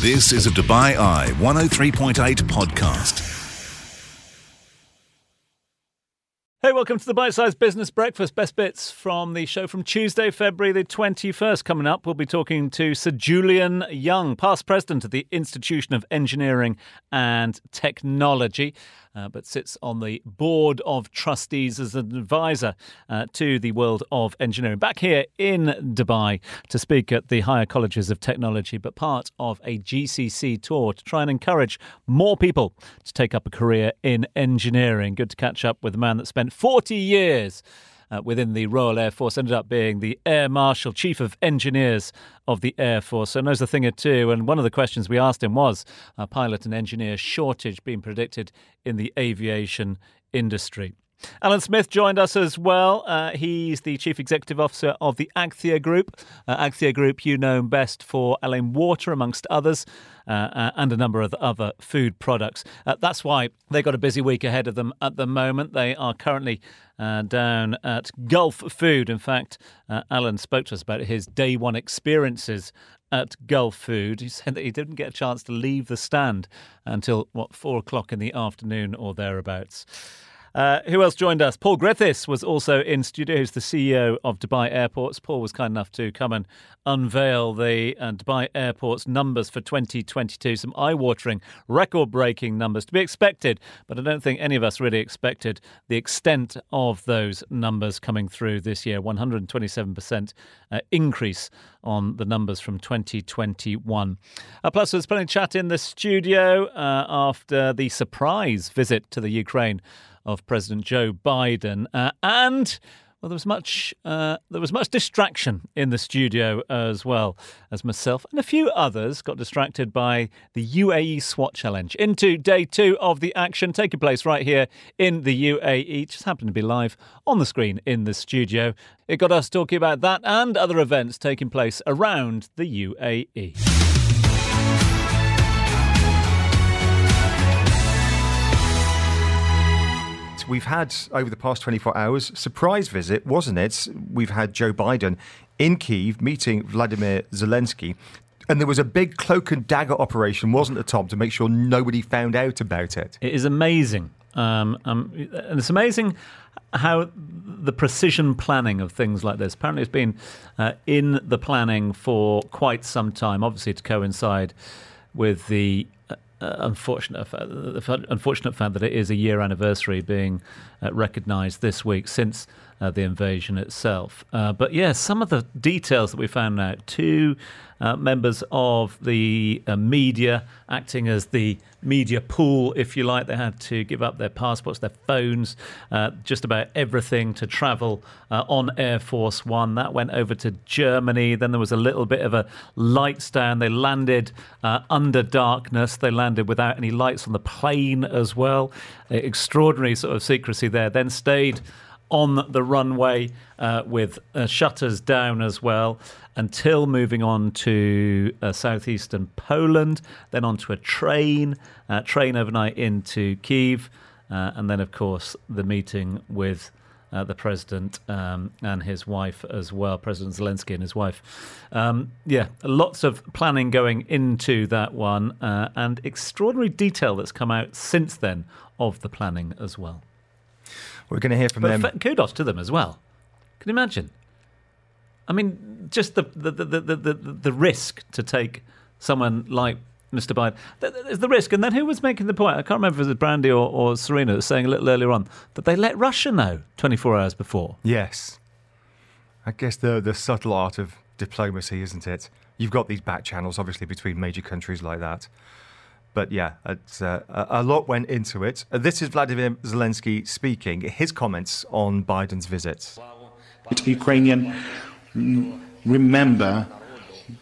This is a Dubai Eye 103.8 podcast. Hey, welcome to the Bite Size Business Breakfast. Best bits from the show from Tuesday, February the 21st. Coming up, we'll be talking to Sir Julian Young, past president of the Institution of Engineering and Technology, uh, but sits on the board of trustees as an advisor uh, to the world of engineering. Back here in Dubai to speak at the higher colleges of technology, but part of a GCC tour to try and encourage more people to take up a career in engineering. Good to catch up with a man that spent 40 years uh, within the Royal Air Force, ended up being the Air Marshal, Chief of Engineers of the Air Force. So knows a thing or two. And one of the questions we asked him was a pilot and engineer shortage being predicted in the aviation industry. Alan Smith joined us as well. Uh, he's the Chief Executive Officer of the Agthia Group. Uh, Group, you know best for Al-Ain Water, amongst others, uh, uh, and a number of other food products. Uh, that's why they've got a busy week ahead of them at the moment. They are currently uh, down at Gulf Food. In fact, Alan spoke to us about his day one experiences at Gulfood. He said that he didn't get a chance to leave the stand until, what, four o'clock in the afternoon or thereabouts. Uh, who else joined us? Paul Griffiths was also in studio. He's the CEO of Dubai Airports. Paul was kind enough to come and unveil the uh, Dubai Airports numbers for 2022. Some eye-watering, record-breaking numbers to be expected, but I don't think any of us really expected the extent of those numbers coming through this year. 127% uh, increase on the numbers from 2021. Uh, plus, there's plenty of chat in the studio uh, after the surprise visit to the Ukraine of President Joe Biden, uh, and well, there was much uh, there was much distraction in the studio as well as myself and a few others got distracted by the UAE SWAT challenge. Into day two of the action taking place right here in the UAE. Just happened to be live on the screen in the studio. It got us talking about that and other events taking place around the UAE. We've had over the past 24 hours, surprise visit, wasn't it? We've had Joe Biden in Kiev meeting Vladimir Zelensky. And there was a big cloak and dagger operation, wasn't there, Tom, to make sure nobody found out about it? It is amazing. Um, um, and it's amazing how the precision planning of things like this. Apparently, it's been uh, in the planning for quite some time, obviously, to coincide with the uh, unfortunate, unfortunate fact that it is a year anniversary being uh, recognised this week. Since uh, the invasion itself. Uh, but yeah, some of the details that we found out. Two uh, members of the uh, media acting as the media pool, if you like. They had to give up their passports, their phones, uh, just about everything to travel uh, on Air Force One. That went over to Germany. Then there was a little bit of a light stand. They landed under darkness. They landed without any lights on the plane as well. Extraordinary sort of secrecy there. Then stayed on the runway uh, with uh, shutters down as well until moving on to uh, southeastern Poland, then onto a train, uh, train overnight into Kiev, uh, and then, of course, the meeting with. Uh, the president um, and his wife as well, President Zelensky and his wife. Um, yeah, lots of planning going into that one, and extraordinary detail that's come out since then of the planning as well. We're going to hear from but them. kudos to them as well. Can you imagine? I mean, just the the, the, the, the, the risk to take someone like Mr. Biden. There's the risk. And then who was making the point? I can't remember if it was Brandy or, or Serena saying a little earlier on that they let Russia know 24 hours before. Yes. I guess the the subtle art of diplomacy, isn't it? You've got these back channels, obviously, between major countries like that. But yeah, uh, a lot went into it. Uh, this is Vladimir Zelensky speaking. His comments on Biden's visit. Ukrainian remember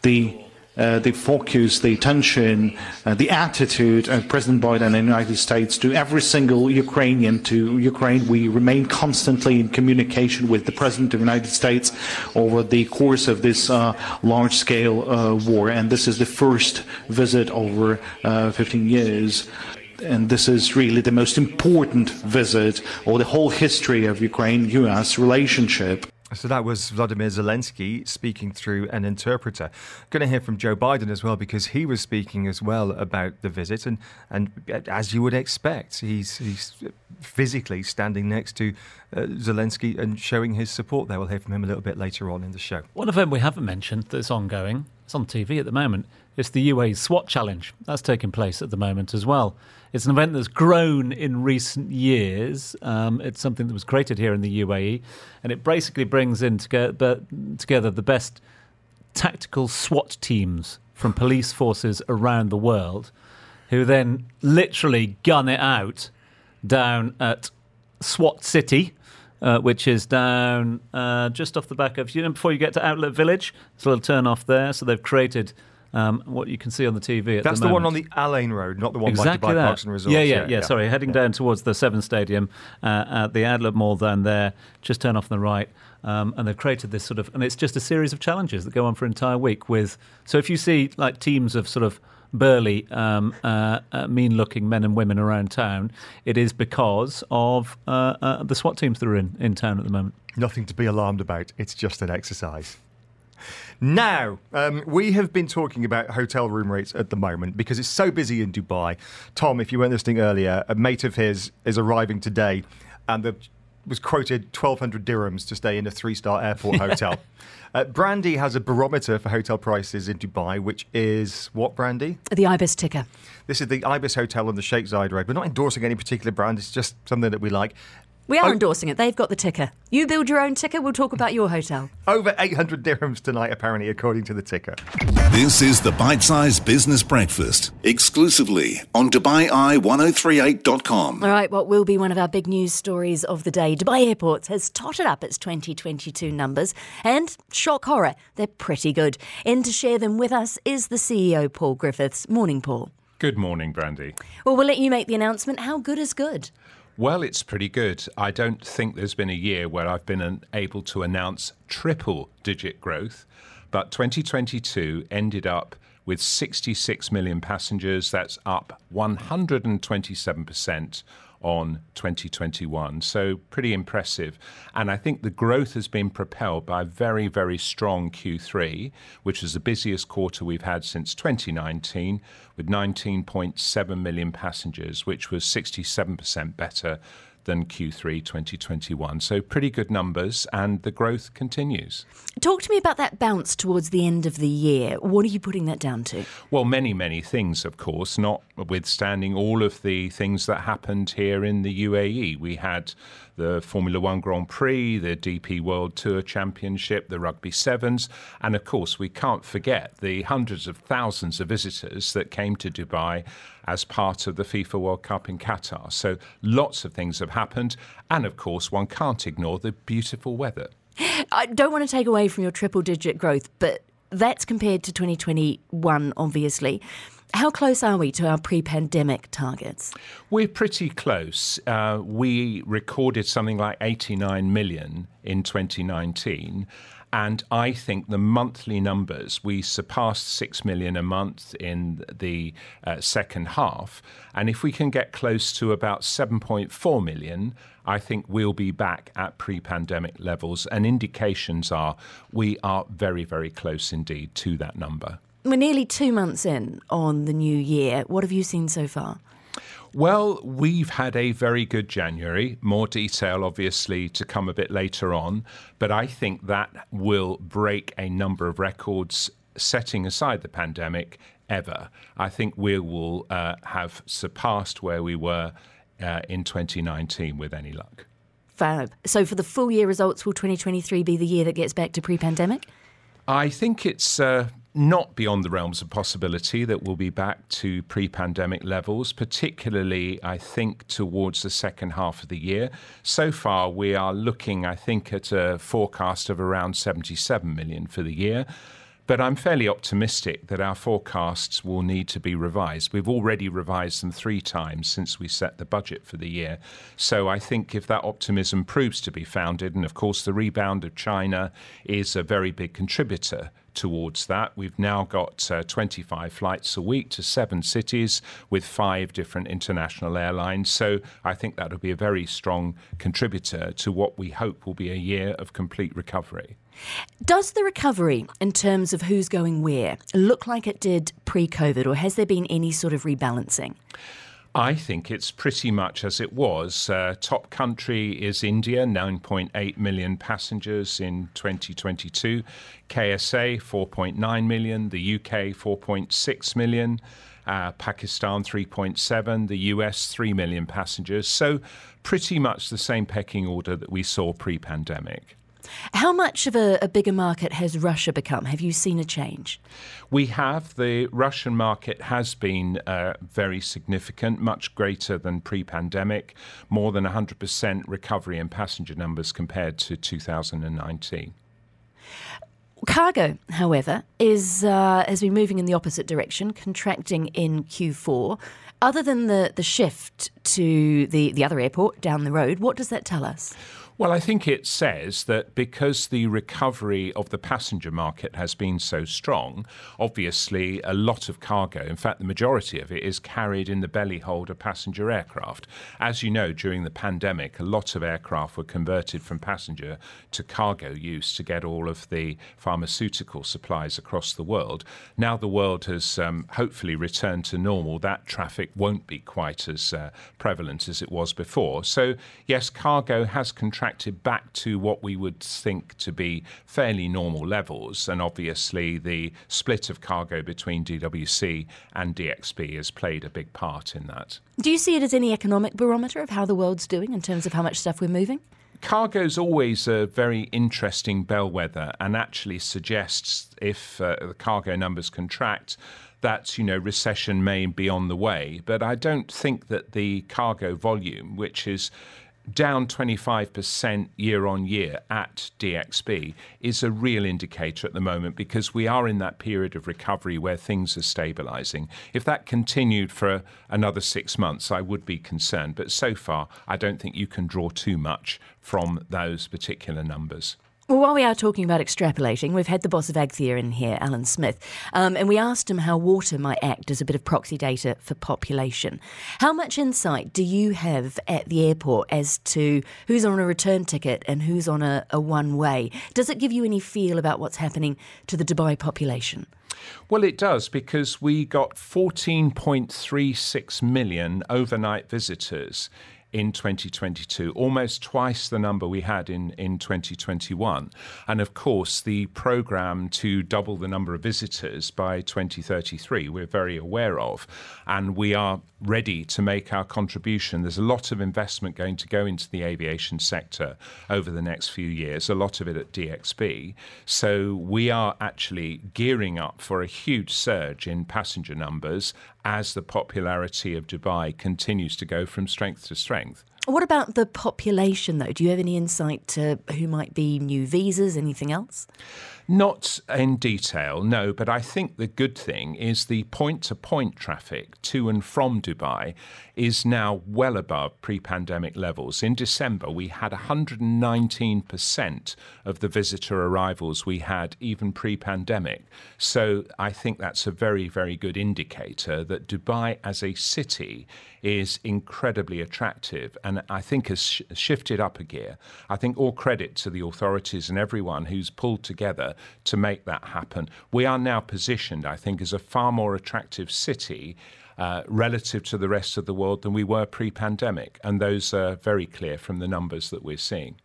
the uh, the focus, the attention, uh, the attitude of President Biden and the United States to every single Ukrainian, to Ukraine. We remain constantly in communication with the President of the United States over the course of this uh, large-scale uh, war, and this is the first visit over uh, 15 years and this is really the most important visit or the whole history of Ukraine-US relationship. So that was Vladimir Zelensky speaking through an interpreter. Going to hear from Joe Biden as well because he was speaking as well about the visit, and and as you would expect, he's he's physically standing next to uh, Zelensky and showing his support there. We'll hear from him a little bit later on in the show. One event we haven't mentioned that's ongoing, it's on TV at the moment, it's the UAE SWAT Challenge. That's taking place at the moment as well. It's an event that's grown in recent years. Um, it's something that was created here in the UAE, and it basically brings in together, together the best tactical SWAT teams from police forces around the world, who then literally gun it out down at SWAT City, uh, which is down uh, just off the back of, you know, before you get to Outlet Village, It's a little turn off there. So they've created um, what you can see on the TV. That's the, the, one on the Al Ain Road, not the one exactly by Dubai that. Parks and Resorts. Yeah, yeah, yeah. yeah. Sorry, heading yeah. down towards the Seven Stadium uh, at the Outlet Mall down there. Just turn off on the right. Um, and they've created this sort of, and it's just a series of challenges that go on for an entire week. With so if you see like teams of sort of burly, um, uh, uh, mean-looking men and women around town, it is because of uh, uh, the SWAT teams that are in, in town at the moment. Nothing to be alarmed about. It's just an exercise. Now, um, we have been talking about hotel room rates at the moment because it's so busy in Dubai. Tom, if you weren't listening earlier, a mate of his is arriving today and the was quoted 1,200 dirhams to stay in a three star airport hotel. uh, Brandy has a barometer for hotel prices in Dubai, which is what, Brandy? The Ibis ticker. This is the Ibis Hotel on the Sheikh Zayed Road. We're not endorsing any particular brand, it's just something that we like. We are oh. endorsing it. They've got the ticker. You build your own ticker. We'll talk about your hotel. Over 800 dirhams tonight, apparently, according to the ticker. This is the Bite Size Business Breakfast, exclusively on DubaiEye1038.com. All right, what will be one of our big news stories of the day? Dubai Airports has totted up its 2022 numbers, and shock horror, they're pretty good. In to share them with us is the CEO, Paul Griffiths. Morning, Paul. Good morning, Brandy. Well, we'll let you make the announcement. How good is good? Well, it's pretty good. I don't think there's been a year where I've been able to announce triple digit growth, but 2022 ended up with 66 million passengers. That's up 127% on 2021. So pretty impressive. And I think the growth has been propelled by a very, very strong Q3, which is the busiest quarter we've had since 2019, with 19.7 million passengers, which was 67% better than Q3 2021. So pretty good numbers, and the growth continues. Talk to me about that bounce towards the end of the year. What are you putting that down to? Well, many, many things, of course, notwithstanding all of the things that happened here in the UAE. We had the Formula One Grand Prix, the DP World Tour Championship, the Rugby Sevens, and of course, we can't forget the hundreds of thousands of visitors that came to Dubai as part of the FIFA World Cup in Qatar. So lots of things have happened, and of course, one can't ignore the beautiful weather. I don't want to take away from your triple digit growth, but that's compared to 2021, obviously. How close are we to our pre pandemic targets? We're pretty close. Uh, we recorded something like 89 million in 2019. And I think the monthly numbers, we surpassed 6 million a month in the uh, second half. And if we can get close to about 7.4 million, I think we'll be back at pre pandemic levels. And indications are we are very, very close indeed to that number. We're nearly two months in on the new year. What have you seen so far? Well, we've had a very good January. More detail, obviously, to come a bit later on. But I think that will break a number of records, setting aside the pandemic, ever. I think we will uh, have surpassed where we were uh, in 2019 with any luck. Fab. So, for the full year results, will 2023 be the year that gets back to pre pandemic? I think it's uh, not beyond the realms of possibility that we'll be back to pre pandemic levels, particularly, I think, towards the second half of the year. So far, we are looking, I think, at a forecast of around 77 million for the year. But I'm fairly optimistic that our forecasts will need to be revised. We've already revised them three times since we set the budget for the year. So I think if that optimism proves to be founded, and of course the rebound of China is a very big contributor towards that. We've now got uh, 25 flights a week to seven cities with five different international airlines. So I think that'll be a very strong contributor to what we hope will be a year of complete recovery. Does the recovery, in terms of who's going where, look like it did pre COVID, or has there been any sort of rebalancing? I think it's pretty much as it was. Uh, top country is India, 9.8 million passengers in 2022. KSA, 4.9 million. The UK, 4.6 million. Uh, Pakistan 3.7, the US 3 million passengers. So, pretty much the same pecking order that we saw pre pandemic. How much of a, a, bigger market has Russia become? Have you seen a change? We have. The Russian market has been uh, very significant, much greater than pre pandemic, more than 100% recovery in passenger numbers compared to 2019. Cargo, however, is uh, has been moving in the opposite direction, contracting in Q4. Other than the, the shift to the, the other airport down the road, what does that tell us? Well, I think it says that because the recovery of the passenger market has been so strong, obviously a lot of cargo, in fact, the majority of it, is carried in the belly hold of passenger aircraft. As you know, during the pandemic, a lot of aircraft were converted from passenger to cargo use to get all of the pharmaceutical supplies across the world. Now the world has um, hopefully returned to normal, that traffic won't be quite as uh, prevalent as it was before. So, yes, cargo has contracted contracted back to what we would think to be fairly normal levels. And obviously, the split of cargo between DWC and DXB has played a big part in that. Do you see it as any economic barometer of how the world's doing in terms of how much stuff we're moving? Cargo's always a very interesting bellwether and actually suggests if uh, the cargo numbers contract, that you know recession may be on the way. But I don't think that the cargo volume, which is down 25% year on year at DXB is a real indicator at the moment because we are in that period of recovery where things are stabilizing. If that continued for another six months, I would be concerned. But so far, I don't think you can draw too much from those particular numbers. Well, while we are talking about extrapolating, we've had the boss of Agthia in here, Alan Smith, um, and we asked him how water might act as a bit of proxy data for population. How much insight do you have at the airport as to who's on a return ticket and who's on a, a one way? Does it give you any feel about what's happening to the Dubai population? Well, it does because we got 14.36 million overnight visitors in 2022, almost twice the number we had in, in 2021. And of course, the program to double the number of visitors by 2033, we're very aware of. And we are ready to make our contribution. There's a lot of investment going to go into the aviation sector over the next few years, a lot of it at DXB. So we are actually gearing up for a huge surge in passenger numbers as the popularity of Dubai continues to go from strength to strength. What about the population, though? Do you have any insight to who might be new visas, anything else? Not in detail, no, but I think the good thing is the point to point traffic to and from Dubai is now well above pre pandemic levels. In December, we had 119% of the visitor arrivals we had even pre pandemic. So I think that's a very, very good indicator that Dubai as a city is incredibly attractive and I think has sh- shifted up a gear. I think all credit to the authorities and everyone who's pulled together to make that happen. We are now positioned, I think, as a far more attractive city. Uh, relative to the rest of the world than we were pre pandemic. And those are very clear from the numbers that we're seeing.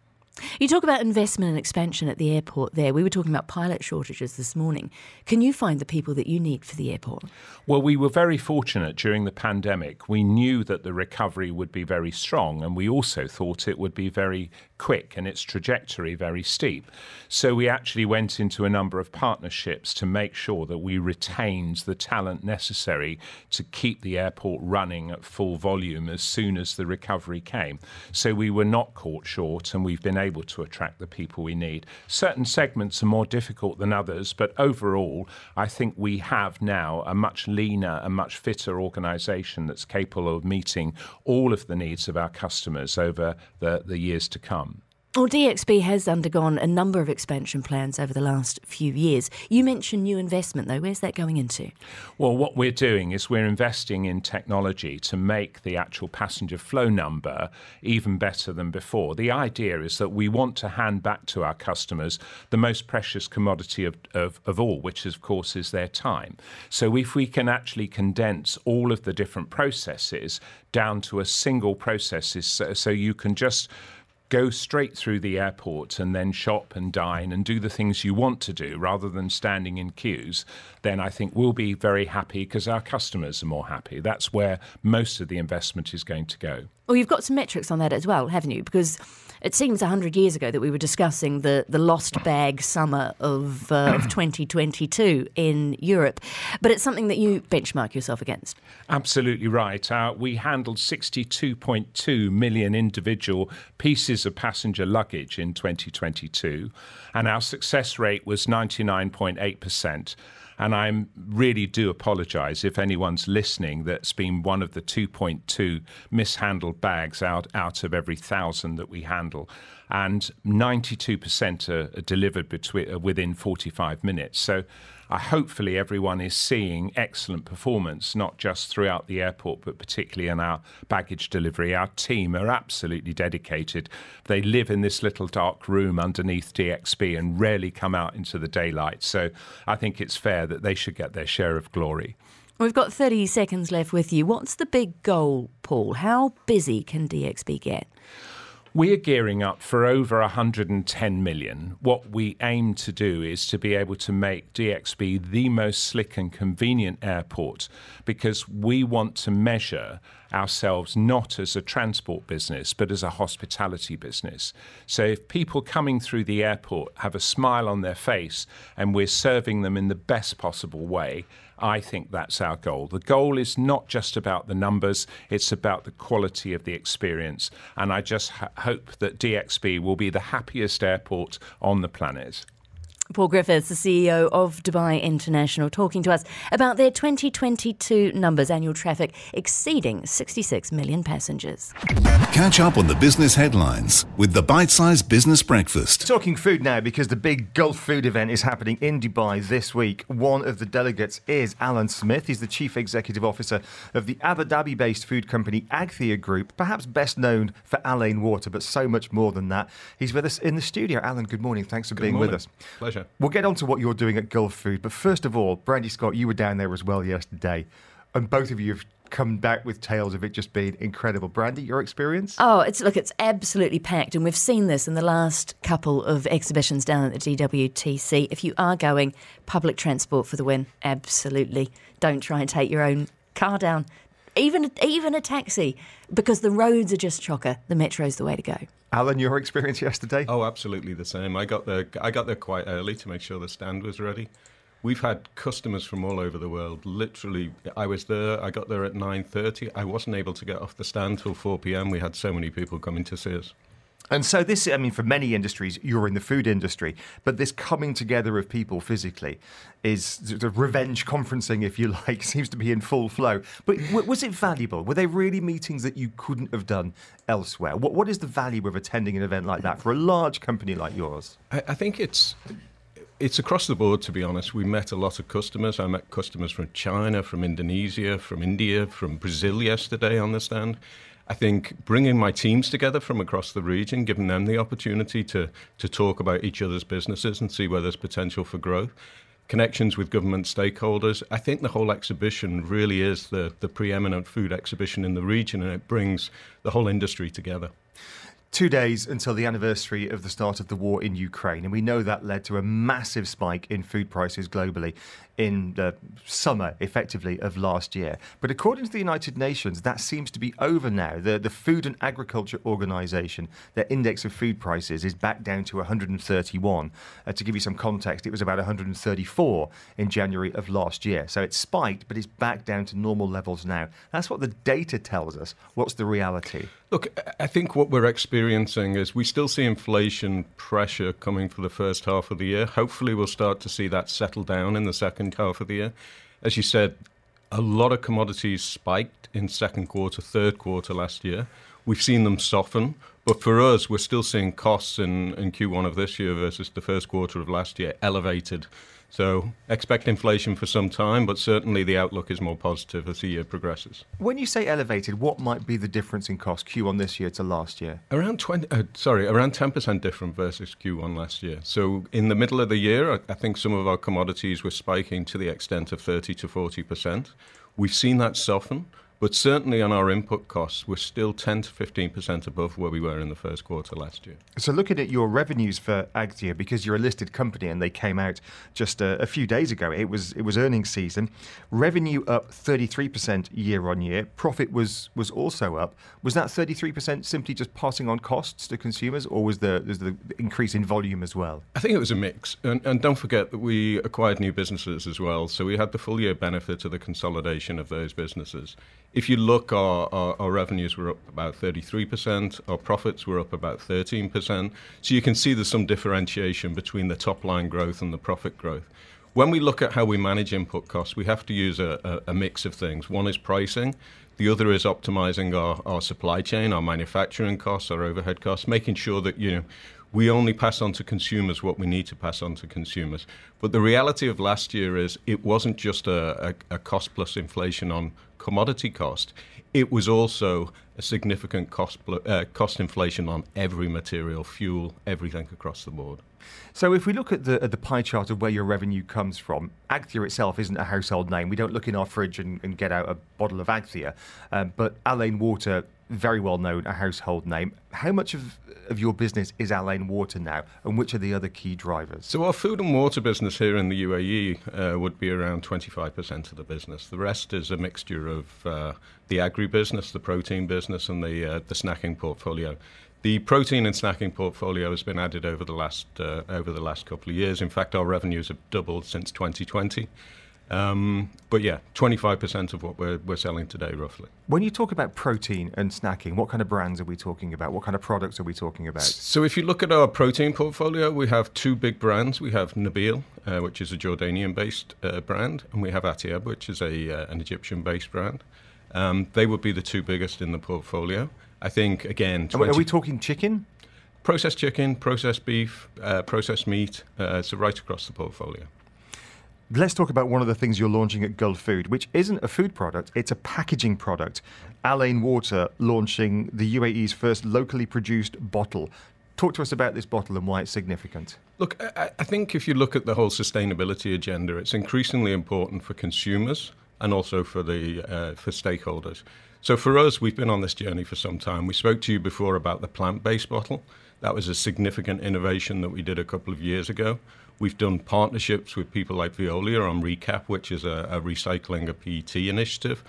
You talk about investment and expansion at the airport there. We were talking about pilot shortages this morning. Can you find the people that you need for the airport? Well, we were very fortunate during the pandemic. We knew that the recovery would be very strong, and we also thought it would be very quick and its trajectory very steep. So we actually went into a number of partnerships to make sure that we retained the talent necessary to keep the airport running at full volume as soon as the recovery came. So we were not caught short, and we've been able to attract the people we need. Certain segments are more difficult than others, but overall, I think we have now a much leaner and much fitter organisation that's capable of meeting all of the needs of our customers over the, the years to come. Well, DXB has undergone a number of expansion plans over the last few years. You mentioned new investment, though. Where's that going into? Well, what we're doing is we're investing in technology to make the actual passenger flow number even better than before. The idea is that we want to hand back to our customers the most precious commodity of, of, of all, which, of course, is their time. So if we can actually condense all of the different processes down to a single process, so, so you can just go straight through the airport and then shop and dine and do the things you want to do rather than standing in queues, then I think we'll be very happy because our customers are more happy. That's where most of the investment is going to go. Well, you've got some metrics on that as well, haven't you? Because it seems 100 years ago that we were discussing the, the lost bag summer of, uh, of 2022 in Europe. But it's something that you benchmark yourself against. Absolutely right. Uh, we handled 62.2 million individual pieces of passenger luggage in 2022, and our success rate was 99.8%. And I really do apologise if anyone's listening that's been one of the 2.2 mishandled bags out, out of every thousand that we handle. And 92% are, delivered between, within 45 minutes. So uh, hopefully everyone is seeing excellent performance, not just throughout the airport, but particularly in our baggage delivery. Our team are absolutely dedicated. They live in this little dark room underneath DXB and rarely come out into the daylight. So I think it's fair that they should get their share of glory. We've got 30 seconds left with you. What's the big goal, Paul? How busy can DXB get? We're gearing up for over 110 million. What we aim to do is to be able to make DXB the most slick and convenient airport because we want to measure ourselves not as a transport business but as a hospitality business. So if people coming through the airport have a smile on their face and we're serving them in the best possible way, I think that's our goal. The goal is not just about the numbers, it's about the quality of the experience. And I just ha- hope that DXB will be the happiest airport on the planet. Paul Griffiths, the CEO of Dubai International, talking to us about their 2022 numbers, annual traffic exceeding 66 million passengers. Catch up on the business headlines with the bite sized Business Breakfast. Talking food now because the big Gulfood event is happening in Dubai this week. One of the delegates is Alan Smith. He's the Chief Executive Officer of the Abu Dhabi based food company Agthia Group, perhaps best known for Al-Ain Water, but so much more than that. He's with us in the studio. Alan, good morning. Thanks for good being morning. with us. Pleasure. We'll get on to what you're doing at Gulfood, but first of all, Brandy Scott, you were down there as well yesterday, and both of you have come back with tales of it just being incredible. Brandy, your experience? Oh, it's look, it's absolutely packed, and we've seen this in the last couple of exhibitions down at the DWTC. If you are going, public transport for the win, absolutely. Don't try and take your own car down, even even a taxi, because the roads are just chocker. The metro's the way to go. Alan, your experience yesterday? Oh, absolutely the same. I got there. I got there quite early to make sure the stand was ready. We've had customers from all over the world. Literally, I was there. I got there at nine thirty. I wasn't able to get off the stand till four p.m. We had so many people coming to see us. And so this, I mean, for many industries, you're in the food industry, but this coming together of people physically is sort of revenge conferencing, if you like, seems to be in full flow. But was it valuable? Were they really meetings that you couldn't have done elsewhere? What, what is the value of attending an event like that for a large company like yours? I, I think it's it's across the board, to be honest. We met a lot of customers. I met customers from China, from Indonesia, from India, from Brazil yesterday on the stand. I think bringing my teams together from across the region, giving them the opportunity to, to talk about each other's businesses and see where there's potential for growth, connections with government stakeholders. I think the whole exhibition really is the, the preeminent food exhibition in the region and it brings the whole industry together two days until the anniversary of the start of the war in Ukraine, and we know that led to a massive spike in food prices globally in the summer, effectively, of last year. But according to the United Nations, that seems to be over now. The, the Food and Agriculture Organization, their index of food prices is back down to 131. Uh, to give you some context, it was about 134 in January of last year. So it spiked, but it's back down to normal levels now. That's what the data tells us. What's the reality? Look, I think what we're experiencing is we still see inflation pressure coming for the first half of the year. Hopefully, we'll start to see that settle down in the second half of the year. As you said, a lot of commodities spiked in second quarter, third quarter last year. We've seen them soften, but for us, we're still seeing costs in, in Q1 of this year versus the first quarter of last year elevated. So expect inflation for some time, but certainly the outlook is more positive as the year progresses. When you say elevated, what might be the difference in cost Q1 this year to last year? Around 20, uh, sorry, around 10% different versus Q1 last year. So in the middle of the year, I, I think some of our commodities were spiking to the extent of 30 to 40%. We've seen that soften. But certainly on our input costs, we're still 10 to 15% above where we were in the first quarter last year. So, looking at your revenues for Agthia, because you're a listed company and they came out just a, a few days ago, it was it was earnings season. Revenue up 33% year on year. Profit was was also up. Was that 33% simply just passing on costs to consumers, or was the was the increase in volume as well? I think it was a mix. And, and don't forget that we acquired new businesses as well. So we had the full year benefit of the consolidation of those businesses. If you look, our, our, our, revenues were up about 33%, our profits were up about 13%. So you can see there's some differentiation between the top line growth and the profit growth. When we look at how we manage input costs, we have to use a, a, a mix of things. One is pricing, the other is optimizing our, our supply chain, our manufacturing costs, our overhead costs, making sure that you know we only pass on to consumers what we need to pass on to consumers. But the reality of last year is it wasn't just a, a, a cost plus inflation on commodity cost. It was also a significant cost uh, cost inflation on every material, fuel, everything across the board. So, if we look at the at the pie chart of where your revenue comes from, Agthia itself isn't a household name. We don't look in our fridge and, and get out a bottle of Agthia, um, but Al-Ain Water very well known, a household name. How much of, of your business is Al-Ain Water now, and which are the other key drivers? So, our food and water business here in the UAE uh, would be around 25% of the business. The rest is a mixture of uh, the agri business, the protein business, and the, uh, the snacking portfolio. The protein and snacking portfolio has been added over the last uh, over the last couple of years. In fact, our revenues have doubled since 2020. Um, but yeah, 25% of what we're, we're selling today, roughly. When you talk about protein and snacking, what kind of brands are we talking about? What kind of products are we talking about? So, if you look at our protein portfolio, we have two big brands. We have Nabil, uh, which is a Jordanian based uh, brand, and we have Atiyab, which is a, uh, an Egyptian based brand. Um, they would be the two biggest in the portfolio. I think, again. 20- are we talking chicken? Processed chicken, processed beef, uh, processed meat, uh, so right across the portfolio. Let's talk about one of the things you're launching at Gulfood, which isn't a food product, it's a packaging product. Al-Ain Water launching the UAE's first locally produced bottle. Talk to us about this bottle and why it's significant. Look, I, I think if you look at the whole sustainability agenda, it's increasingly important for consumers and also for the uh, for stakeholders. So for us, we've been on this journey for some time. We spoke to you before about the plant-based bottle. That was a significant innovation that we did a couple of years ago. We've done partnerships with people like Veolia on ReCap, which is a, a recycling a PET initiative.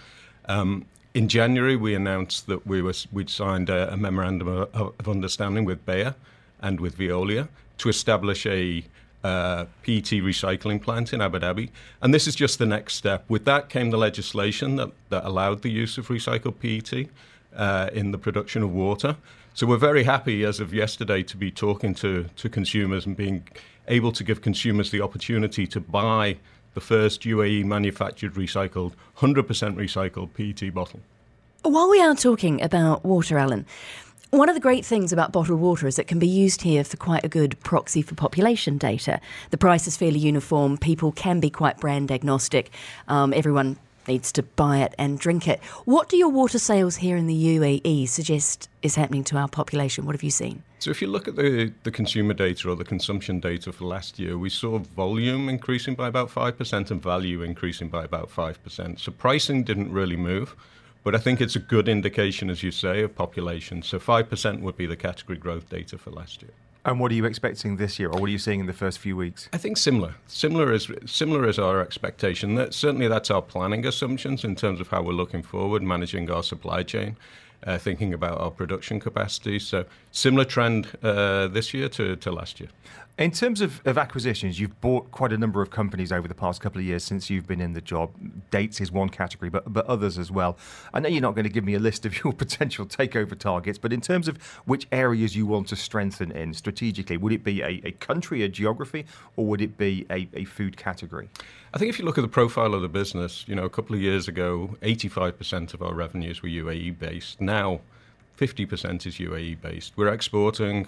Um, in January, we announced that we were, we'd signed a, a memorandum of, of, understanding with Bayer and with Veolia to establish a uh, PET recycling plant in Abu Dhabi. And this is just the next step. With that came the legislation that, that allowed the use of recycled PET uh, in the production of water. So we're very happy as of yesterday to be talking to, to consumers and being able to give consumers the opportunity to buy the first UAE manufactured recycled, 100% recycled PET bottle. While we are talking about water, Alan, one of the great things about bottled water is it can be used here for quite a good proxy for population data. The price is fairly uniform. People can be quite brand agnostic. Um, everyone needs to buy it and drink it. What do your water sales here in the UAE suggest is happening to our population? What have you seen? So, if you look at the, the consumer data or the consumption data for last year, we saw volume increasing by about 5% and value increasing by about 5%. So, pricing didn't really move. But I think it's a good indication, as you say, of population. So 5% would be the category growth data for last year. And what are you expecting this year, or what are you seeing in the first few weeks? I think similar. Similar is similar is our expectation. That certainly that's our planning assumptions in terms of how we're looking forward, managing our supply chain, uh, thinking about our production capacity. So similar trend uh, this year to, to last year. In terms of, of acquisitions, you've bought quite a number of companies over the past couple of years since you've been in the job. Dates is one category, but, but others as well. I know you're not going to give me a list of your potential takeover targets, but in terms of which areas you want to strengthen in strategically, would it be a, a country, a geography, or would it be a, a food category? I think if you look at the profile of the business, you know, a couple of years ago, 85% of our revenues were UAE based. Now, 50% is UAE based. We're exporting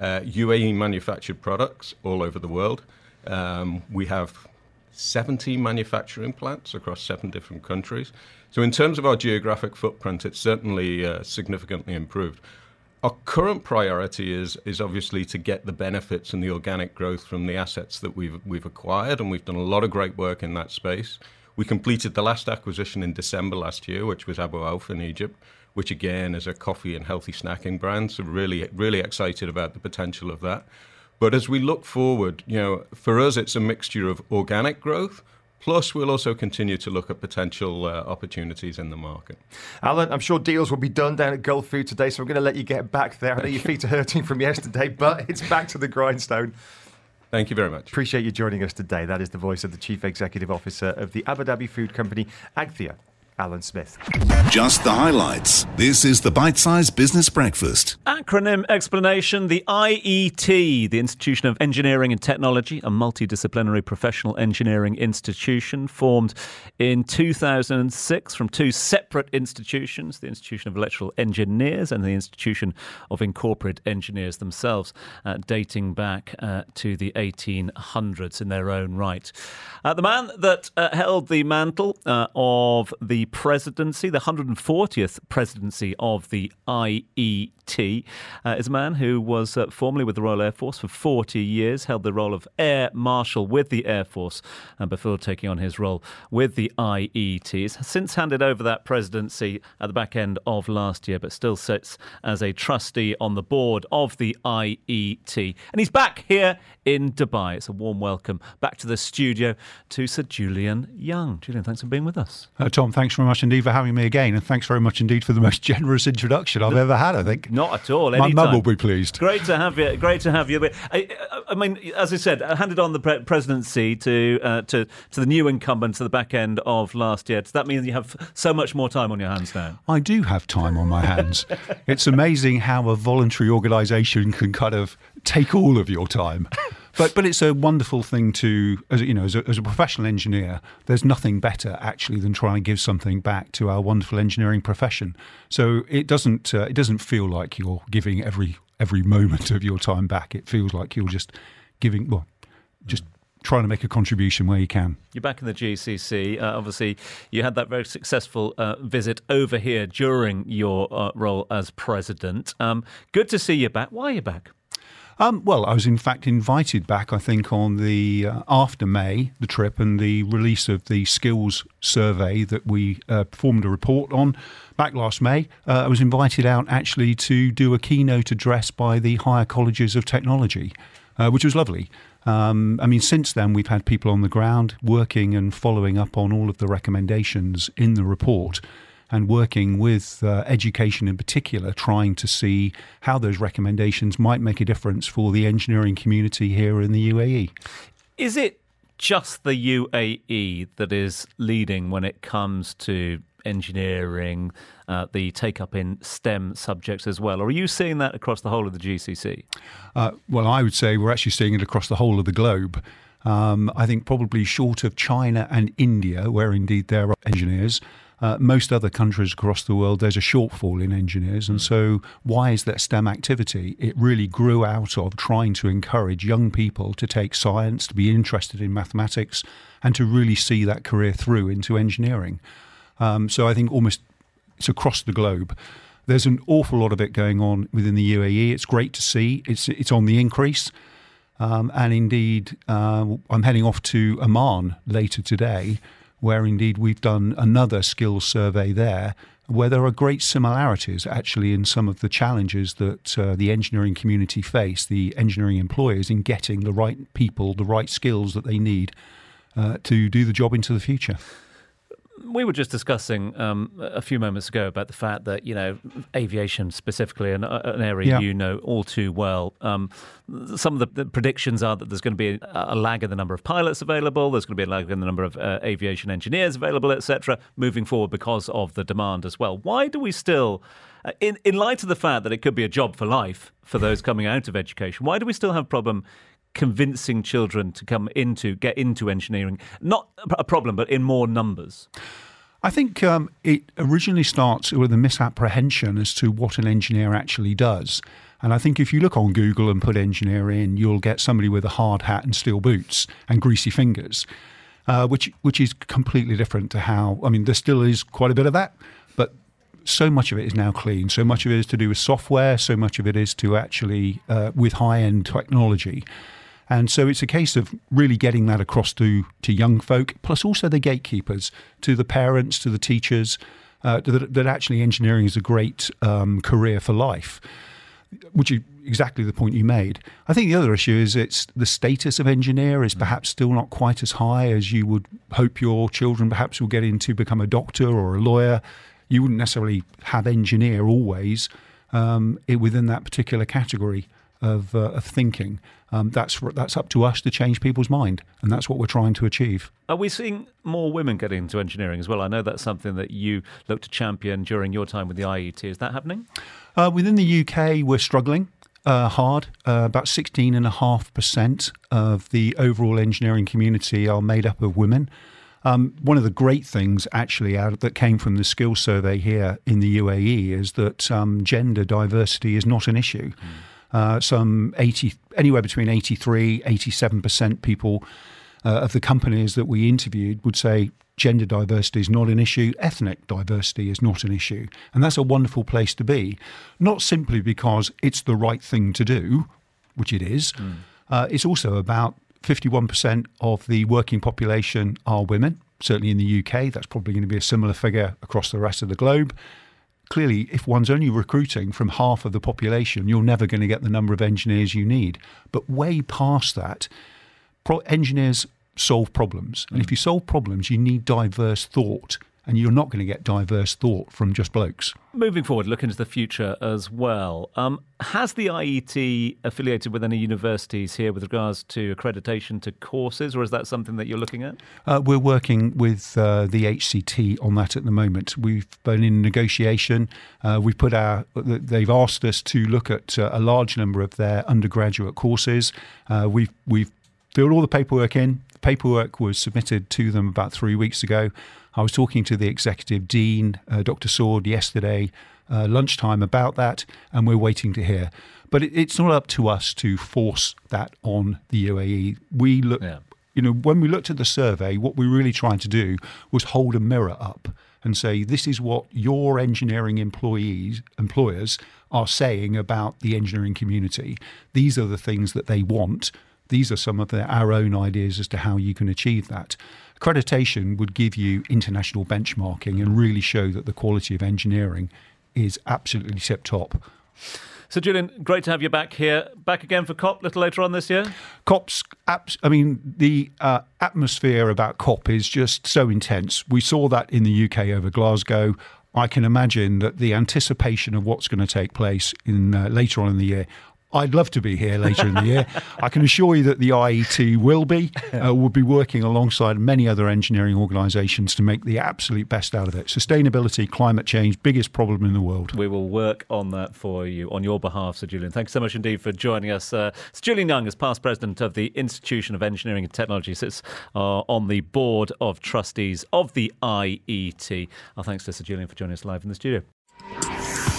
uh, UAE manufactured products all over the world. Um, we have 70 manufacturing plants across seven different countries. So, in terms of our geographic footprint, it's certainly uh, significantly improved. Our current priority is is obviously to get the benefits and the organic growth from the assets that we've we've acquired, and we've done a lot of great work in that space. We completed the last acquisition in December last year, which was Abu Auf in Egypt, which again is a coffee and healthy snacking brand. So really, really excited about the potential of that. But as we look forward, you know, for us, it's a mixture of organic growth. Plus, we'll also continue to look at potential uh, opportunities in the market. Alan, I'm sure deals will be done down at Gulfood today, so I'm going to let you get back there. I know your feet are hurting from yesterday, but it's back to the grindstone. Thank you very much. Appreciate you joining us today. That is the voice of the Chief Executive Officer of the Abu Dhabi food company, Agthia, Alan Smith. Just the highlights. This is the Bite Size Business Breakfast. Acronym explanation The IET, the Institution of Engineering and Technology, a multidisciplinary professional engineering institution formed in 2006 from two separate institutions the Institution of Electrical Engineers and the Institution of Incorporated Engineers themselves, uh, dating back uh, to the 1800s in their own right. Uh, the man that uh, held the mantle uh, of the presidency, the 140th presidency of the IET, uh, is a man who was uh, formerly with the Royal Air Force for 40 years, held the role of Air Marshal with the Air Force and before taking on his role with the IET. He's since handed over that presidency at the back end of last year, but still sits as a trustee on the board of the IET. And he's back here in Dubai. It's a warm welcome back to the studio to Sir Julian Young. Julian, thanks for being with us. Uh, Tom, thanks very much indeed for having me again, and thanks very much indeed for the most generous introduction I've ever had. I think not at all. My anytime. mum will be pleased. Great to have you. Great to have you. I, I mean, as I said, I handed on the pre- presidency to uh, to to the new incumbent at the back end of last year. Does that mean you have so much more time on your hands now? I do have time on my hands. it's amazing how a voluntary organisation can kind of take all of your time. But but it's a wonderful thing to as you know as a, as a professional engineer. There's nothing better actually than trying to give something back to our wonderful engineering profession. So it doesn't uh, it doesn't feel like you're giving every every moment of your time back. It feels like you're just giving well just trying to make a contribution where you can. You're back in the GCC. Uh, obviously, you had that very successful uh, visit over here during your uh, role as president. Um, good to see you back. Why are you back? Um, well, I was in fact invited back, I think, on the uh, after May, the trip and the release of the skills survey that we uh, performed a report on back last May. Uh, I was invited out actually to do a keynote address by the higher colleges of technology, uh, which was lovely. Um, I mean, since then, we've had people on the ground working and following up on all of the recommendations in the report and working with uh, education in particular, trying to see how those recommendations might make a difference for the engineering community here in the UAE. Is it just the UAE that is leading when it comes to engineering, uh, the take up in STEM subjects as well? Or are you seeing that across the whole of the GCC? Uh, well, I would say we're actually seeing it across the whole of the globe. Um, I think probably short of China and India, where indeed there are engineers. Uh, most other countries across the world, there's a shortfall in engineers. And so, why is that STEM activity? It really grew out of trying to encourage young people to take science, to be interested in mathematics, and to really see that career through into engineering. Um, so, I think almost it's across the globe. There's an awful lot of it going on within the UAE. It's great to see. It's it's on the increase. Um, and indeed, uh, I'm heading off to Amman later today where indeed we've done another skills survey there, where there are great similarities actually in some of the challenges that uh, the engineering community face, the engineering employers, in getting the right people, the right skills that they need uh, to do the job into the future we were just discussing um, a few moments ago about the fact that you know aviation specifically, an, uh, an area yeah. you know all too well. Um, some of the, the, predictions are that there's going to be a, a, lag in the number of pilots available. There's going to be a lag in the number of uh, aviation engineers available, etc. Moving forward because of the demand as well. Why do we still? Uh, in, in light of the fact that it could be a job for life for those coming out of education, why do we still have a problem convincing children to come into get into engineering? Not a problem, but in more numbers. I think um, it originally starts with a misapprehension as to what an engineer actually does. And I think if you look on Google and put engineer in, you'll get somebody with a hard hat and steel boots and greasy fingers, uh, which which is completely different to how. I mean, there still is quite a bit of that, but so much of it is now clean. So much of it is to do with software. So much of it is to actually uh, with high end technology. And so it's a case of really getting that across to, to young folk, plus also the gatekeepers, to the parents, to the teachers, uh, that, that actually engineering is a great um, career for life, which is exactly the point you made. I think the other issue is it's the status of engineer is perhaps still not quite as high as you would hope your children perhaps will get into become a doctor or a lawyer. You wouldn't necessarily have engineer always um, within that particular category of, uh, of thinking. Um, that's that's up to us to change people's mind, and that's what we're trying to achieve. Are we seeing more women getting into engineering as well? I know that's something that you look to champion during your time with the IET. Is that happening? Uh, within the UK, we're struggling. Uh, hard. Uh, about 16.5% of the overall engineering community are made up of women. Um, one of the great things, actually, out that came from the skills survey here in the UAE is that um, gender diversity is not an issue. Mm. Uh, some 80, anywhere between 83, 87% people uh, of the companies that we interviewed would say gender diversity is not an issue, ethnic diversity is not an issue. And that's a wonderful place to be, not simply because it's the right thing to do, which it is, mm. uh, it's also about 51% of the working population are women. Certainly in the UK, that's probably going to be a similar figure across the rest of the globe clearly, if one's only recruiting from half of the population, you're never going to get the number of engineers you need. But way past that, pro- engineers solve problems. And if mm. you solve problems, you need diverse thought and you're not going to get diverse thought from just blokes. Moving forward, look into the future as well. Um, has the IET affiliated with any universities here with regards to accreditation to courses, or is that something that you're looking at? Uh, we're working with uh, the HCT on that at the moment. We've been in negotiation. Uh, we've put our. They've asked us to look at uh, a large number of their undergraduate courses. Uh, we've we've filled all the paperwork in. The paperwork was submitted to them about three weeks ago. I was talking to the executive dean, uh, Dr. Sword, yesterday uh, lunchtime about that, and we're waiting to hear. But it, it's not up to us to force that on the UAE. We look, yeah. you know, when we looked at the survey, what we were really trying to do was hold a mirror up and say, this is what your engineering employees, employers are saying about the engineering community. These are the things that they want. These are some of the, our own ideas as to how you can achieve that. Accreditation would give you international benchmarking and really show that the quality of engineering is absolutely tip top. So, Julian, great to have you back here. Back again for COP a little later on this year? COP's, I mean, the uh, atmosphere about COP is just so intense. We saw that in the UK over Glasgow. I can imagine that the anticipation of what's going to take place in uh, later on in the year. I'd love to be here later in the year. I can assure you that the IET will be. Uh, we'll be working alongside many other engineering organisations to make the absolute best out of it. Sustainability, climate change, biggest problem in the world. We will work on that for you on your behalf, Sir Julian. Thanks so much indeed for joining us. Uh, Sir Julian Young is past president of the Institution of Engineering and Technology, sits uh, on the board of trustees of the IET. Our thanks to Sir Julian for joining us live in the studio.